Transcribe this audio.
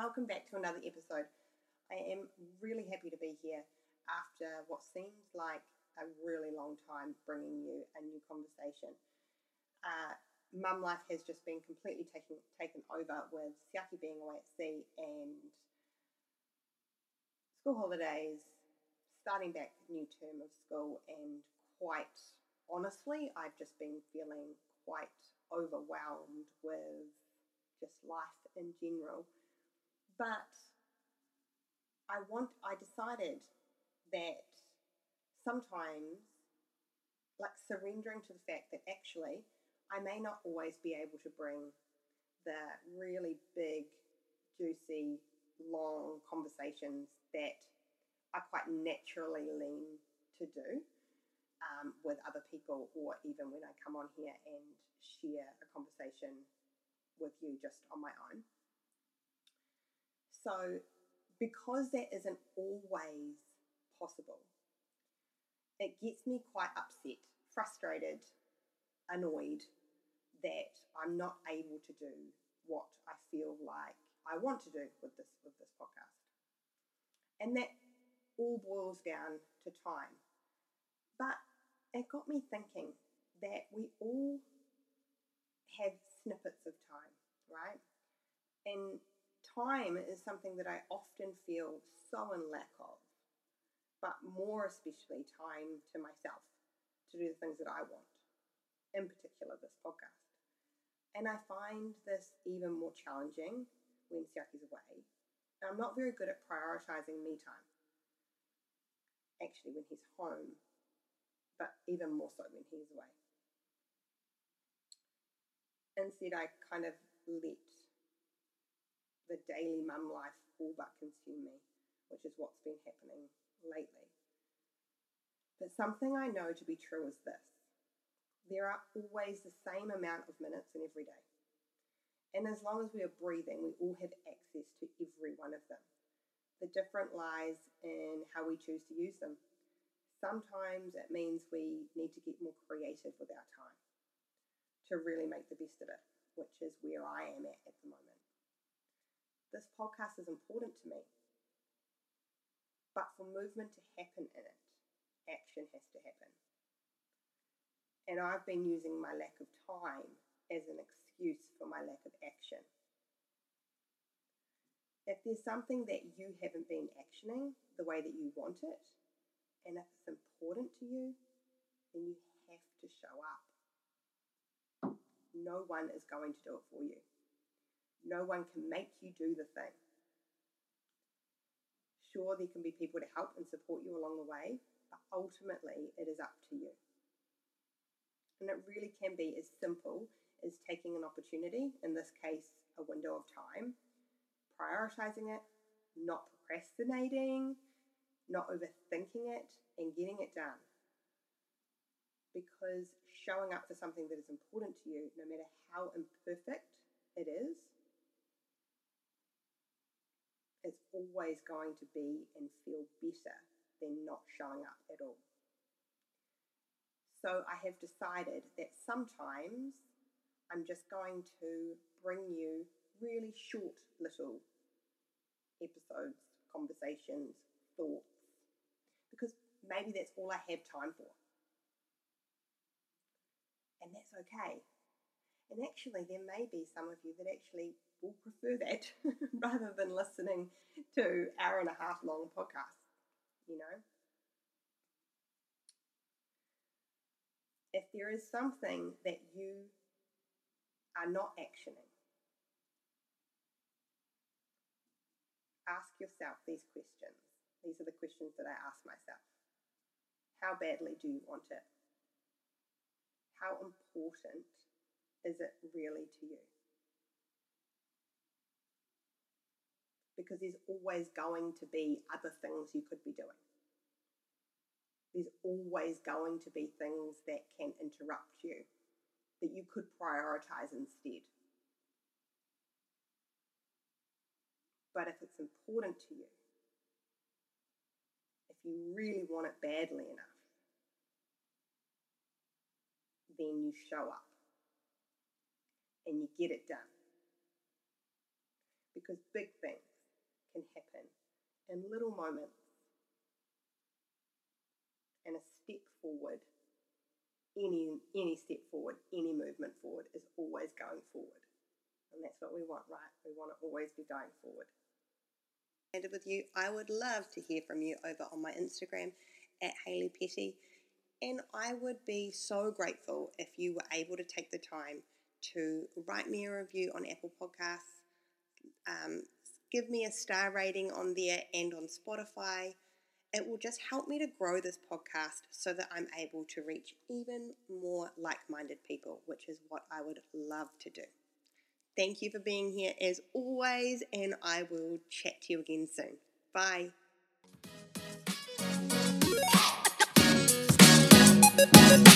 welcome back to another episode. I am really happy to be here after what seems like a really long time bringing you a new conversation. Uh, mum life has just been completely taken taken over with Siaki being away at sea and school holidays, starting back new term of school, and quite honestly, I've just been feeling quite overwhelmed with just life in general. But I want I decided that sometimes like surrendering to the fact that actually I may not always be able to bring the really big, juicy, long conversations that I quite naturally lean to do um, with other people, or even when I come on here and share a conversation with you just on my own. So, because that isn't always possible, it gets me quite upset, frustrated, annoyed that I'm not able to do what I feel like I want to do with this with this podcast. And that all boils down to time. But it got me thinking that we all have snippets of time, right? And time is something that I often feel so in lack of, but more especially time to myself to do the things that I want, in particular this podcast. And I find this even more challenging when Siaki's away. And I'm not very good at prioritizing me time. Actually, when he's home, but even more so when he's away. Instead, I kind of let the daily mum life all but consume me, which is what's been happening lately. But something I know to be true is this there are always the same amount of minutes in every day. And as long as we are breathing, we all have access to every one of them. The difference lies in how we choose to use them. Sometimes it means we need to get more creative with our time to really make the best of it, which is where I am at at the moment. This podcast is important to me, but for movement to happen in it, action has to happen. And I've been using my lack of time as an excuse for my lack of action. If there's something that you haven't been actioning the way that you want it, and if it's important to you, then you have to show up no one is going to do it for you. No one can make you do the thing. Sure, there can be people to help and support you along the way, but ultimately it is up to you. And it really can be as simple as taking an opportunity, in this case, a window of time, prioritizing it, not procrastinating, not overthinking it, and getting it done because showing up for something that is important to you, no matter how imperfect it is, is always going to be and feel better than not showing up at all. So I have decided that sometimes I'm just going to bring you really short little episodes, conversations, thoughts, because maybe that's all I have time for and that's okay. And actually, there may be some of you that actually will prefer that rather than listening to hour and a half long podcasts, you know. If there is something that you are not actioning, ask yourself these questions. These are the questions that I ask myself. How badly do you want it? how important is it really to you? Because there's always going to be other things you could be doing. There's always going to be things that can interrupt you that you could prioritize instead. But if it's important to you, if you really want it badly enough, then you show up and you get it done. Because big things can happen in little moments and a step forward any any step forward any movement forward is always going forward. And that's what we want right? We want to always be going forward. And with you. I would love to hear from you over on my instagram at hayley peti. And i would be so grateful if you were able to take the time to write me a review on apple podcasts um, give me a star rating on there and on spotify it will just help me to grow this podcast so that I'm able to reach even more like minded people, which is what I would love to do. Thank you for being here as always, and I will chat to you again soon. Bye.